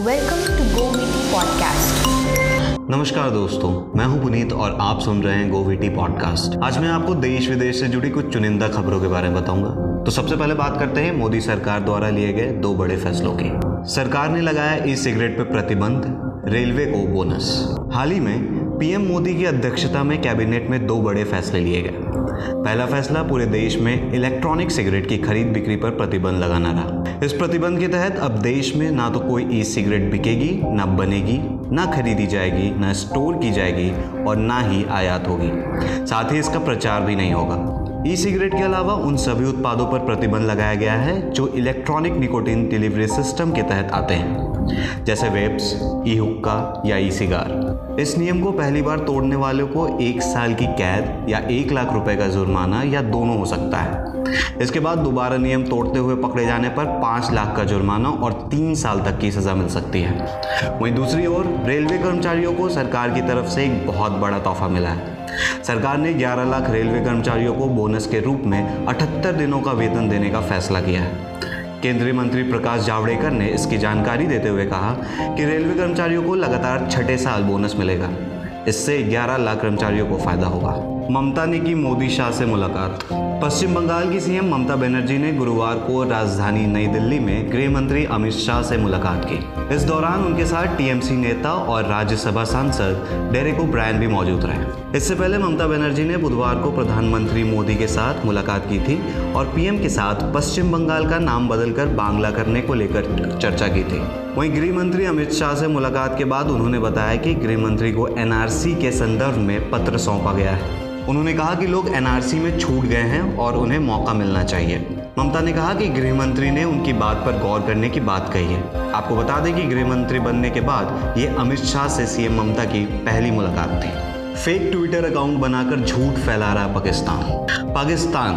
Welcome to Podcast. नमस्कार दोस्तों, मैं हूँ पुनीत और आप सुन रहे हैं गोविटी पॉडकास्ट आज मैं आपको देश विदेश से जुड़ी कुछ चुनिंदा खबरों के बारे में बताऊँगा। तो सबसे पहले बात करते हैं मोदी सरकार द्वारा लिए गए दो बड़े फैसलों की। सरकार ने लगाया ई सिगरेट पर प्रतिबंध, रेलवे को बोनस। हाल ही में पीएम मोदी की अध्यक्षता में कैबिनेट में दो बड़े फैसले लिए गए। पहला फैसला पूरे देश में इलेक्ट्रॉनिक सिगरेट की खरीद बिक्री पर प्रतिबंध लगाना रहा। इस प्रतिबंध के तहत अब देश में ना तो कोई ई सिगरेट बिकेगी, ना बनेगी, ना खरीदी जाएगी, ना स्टोर की जाएगी और ना ही आयात होगी। साथ ही इसका प्रचार भी नहीं होगा। ई सिगरेट के अलावा उन सभी उत्पादों पर प्रतिबंध लगाया गया है जो इलेक्ट्रॉनिक निकोटिन डिलीवरी सिस्टम के तहत आते हैं। जैसे वेब्स ई हुक्का या ई सिगार इस नियम को पहली बार तोड़ने वालों को एक साल की कैद या एक लाख रुपए का जुर्माना या दोनों हो सकता है। इसके बाद दोबारा नियम तोड़ते हुए पकड़े जाने पर पाँच लाख का जुर्माना और तीन साल तक की सज़ा मिल सकती है। वहीं दूसरी ओर, रेलवे कर्मचारियों को सरकार की तरफ़ से एक बहुत बड़ा तोहफा मिला है। सरकार ने 11 लाख रेलवे कर्मचारियों को बोनस के रूप में 78 दिनों का वेतन देने का फैसला किया है। केंद्रीय मंत्री प्रकाश जावड़ेकर ने इसकी जानकारी देते हुए कहा कि रेलवे कर्मचारियों को लगातार छठे साल बोनस मिलेगा। इससे 11 लाख कर्मचारियों को फ़ायदा होगा। ममता ने की मोदी शाह से मुलाकात। पश्चिम बंगाल की सीएम ममता बनर्जी ने गुरुवार को राजधानी नई दिल्ली में गृह मंत्री अमित शाह से मुलाकात की। इस दौरान उनके साथ टीएमसी नेता और राज्यसभा सांसद डेरेक ब्रायन भी मौजूद रहे। इससे पहले ममता बनर्जी ने बुधवार को प्रधानमंत्री मोदी के साथ मुलाकात की थी और पीएम के साथ पश्चिम बंगाल का नाम बदलकर बांग्ला करने को लेकर चर्चा की थी। वहीं गृह मंत्री अमित शाह से मुलाकात के बाद उन्होंने बताया कि गृह मंत्री को एनआरसी के संदर्भ में पत्र सौंपा गया है। उन्होंने कहा कि लोग एनआरसी में छूट गए हैं और उन्हें मौका मिलना चाहिए। ममता ने कहा कि गृह मंत्री ने उनकी बात पर गौर करने की बात कही है। आपको बता दें कि गृह मंत्री बनने के बाद ये अमित शाह से सीएम ममता की पहली मुलाकात थी। फेक ट्विटर अकाउंट बनाकर झूठ फैला रहा पाकिस्तान। पाकिस्तान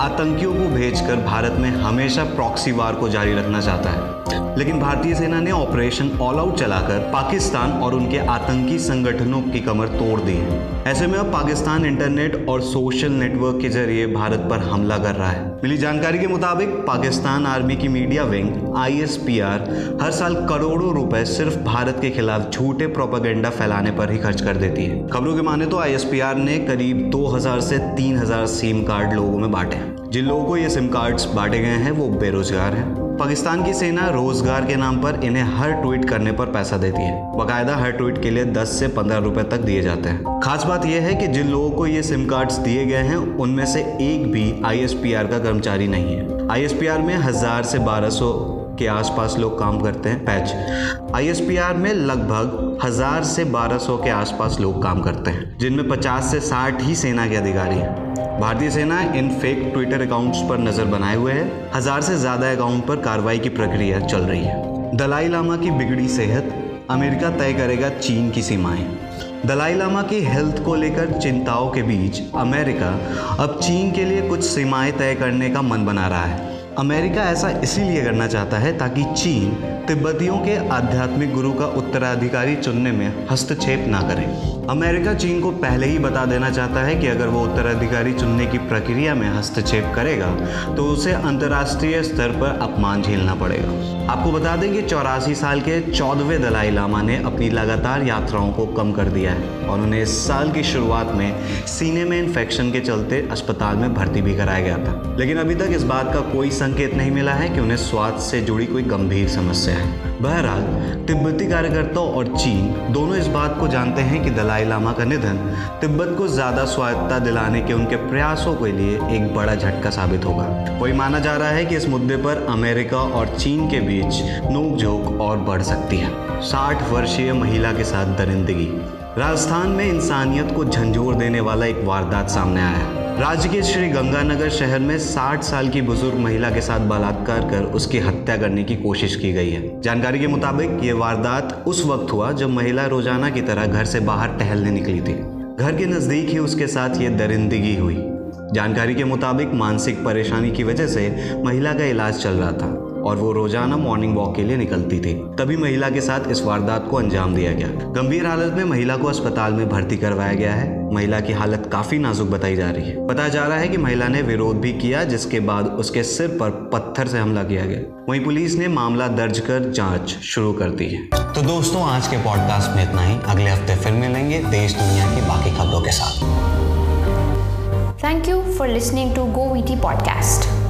आतंकियों को भेजकर भारत में हमेशा प्रॉक्सी वार को जारी रखना चाहता है। लेकिन भारतीय सेना ने ऑपरेशन ऑल आउट चलाकर पाकिस्तान और उनके आतंकी संगठनों की कमर तोड़ दी है। ऐसे में अब पाकिस्तान इंटरनेट और सोशल नेटवर्क के ज़रिए भारत पर हमला कर रहा है। मिली जानकारी के मुताबिक पाकिस्तान आर्मी की मीडिया विंग, आईएसपीआर, हर साल करोड़ों रुपए सिर्फ़ भारत के खिलाफ झूठे प्रोपागेंडा फैलाने पर ही खर्च कर देती है। खबरों के माने तो आईएसपीआर ने करीब 2000 से 3000 सिम कार्ड लोगों में बांटे जिन लोगों को ये सिम कार्ड्स बांटे गए हैं, वो बेरोजगार हैं। पाकिस्तान की सेना रोज़गार के नाम पर इन्हें हर ट्वीट करने पर पैसा देती है। बाकायदा हर ट्वीट के लिए 10 से 15 रुपए तक दिए जाते हैं। खास बात यह है कि जिन लोगों को ये सिम कार्ड्स दिए गए हैं, उनमें से एक भी आईएसपीआर का कर्मचारी नहीं है। आईएसपीआर में हज़ार से 1200 के आसपास लोग काम करते हैं, पैच। आईएसपीआर में लगभग हज़ार से 1200 के आसपास लोग काम करते हैं, जिनमें 50 से 60 ही सेना के अधिकारी हैं। भारतीय सेना इन फेक ट्विटर अकाउंट्स पर नज़र बनाए हुए है। हज़ार से ज़्यादा अकाउंट पर कार्रवाई की प्रक्रिया चल रही है। दलाई लामा की बिगड़ी सेहत, अमेरिका तय करेगा चीन की सीमाएँ। दलाई लामा की हेल्थ को लेकर चिंताओं के बीच अमेरिका अब चीन के लिए कुछ सीमाएँ तय करने का मन बना रहा है। अमेरिका ऐसा इसीलिए करना चाहता है ताकि चीन तिब्बतियों के आध्यात्मिक गुरु का उत्तराधिकारी चुनने में हस्तक्षेप ना करे। अमेरिका चीन को पहले ही बता देना चाहता है कि अगर वो उत्तराधिकारी चुनने की प्रक्रिया में हस्तक्षेप करेगा तो उसे अंतर्राष्ट्रीय स्तर पर अपमान झेलना पड़ेगा। आपको बता दें कि चौरासी साल के चौदहवें दलाई लामा ने अपनी लगातार यात्राओं को कम कर दिया है और उन्हें इस साल की शुरुआत में सीने में इन्फेक्शन के चलते अस्पताल में भर्ती भी कराया गया था। लेकिन अभी तक इस बात का कोई संकेत नहीं मिला है कि उन्हें स्वास्थ्य से जुड़ी कोई गंभीर समस्या है। बहरहाल, तिब्बती कार्यकर्ताओं और चीन दोनों इस बात को जानते हैं कि दलाई लामा का निधन तिब्बत को ज़्यादा स्वायत्ता दिलाने के उनके प्रयासों के लिए एक बड़ा झटका साबित होगा। वही माना जा रहा है कि इस मुद्दे पर अमेरिका और चीन के बीच नोकझोंक और बढ़ सकती है। साठ वर्षीय महिला के साथ दरिंदगी राजस्थान में इंसानियत को झंझोर देने वाला एक वारदात सामने आया। राज्य के श्री गंगानगर शहर में 60 साल की बुज़ुर्ग महिला के साथ बलात्कार कर उसकी हत्या करने की कोशिश की गई है। जानकारी के मुताबिक ये वारदात उस वक्त हुआ जब महिला रोज़ाना की तरह घर से बाहर टहलने निकली थी। घर के नज़दीक ही उसके साथ ये दरिंदगी हुई। जानकारी के मुताबिक मानसिक परेशानी की वजह से महिला का इलाज चल रहा था और वो रोज़ाना मॉर्निंग वॉक के लिए निकलती थी। तभी महिला के साथ इस वारदात को अंजाम दिया गया। गंभीर हालत में महिला को अस्पताल में भर्ती करवाया गया है। महिला की हालत काफ़ी नाजुक बताई जा रही है। बताया जा रहा है कि महिला ने विरोध भी किया, जिसके बाद उसके सिर पर पत्थर से हमला किया गया। वहीं पुलिस ने मामला दर्ज कर जाँच शुरू कर दी है। तो दोस्तों, आज के पॉडकास्ट में इतना ही। अगले हफ़्ते फिर मिलेंगे देश दुनिया की बाकी खबरों के साथ। Thank you for listening to Go VT podcast.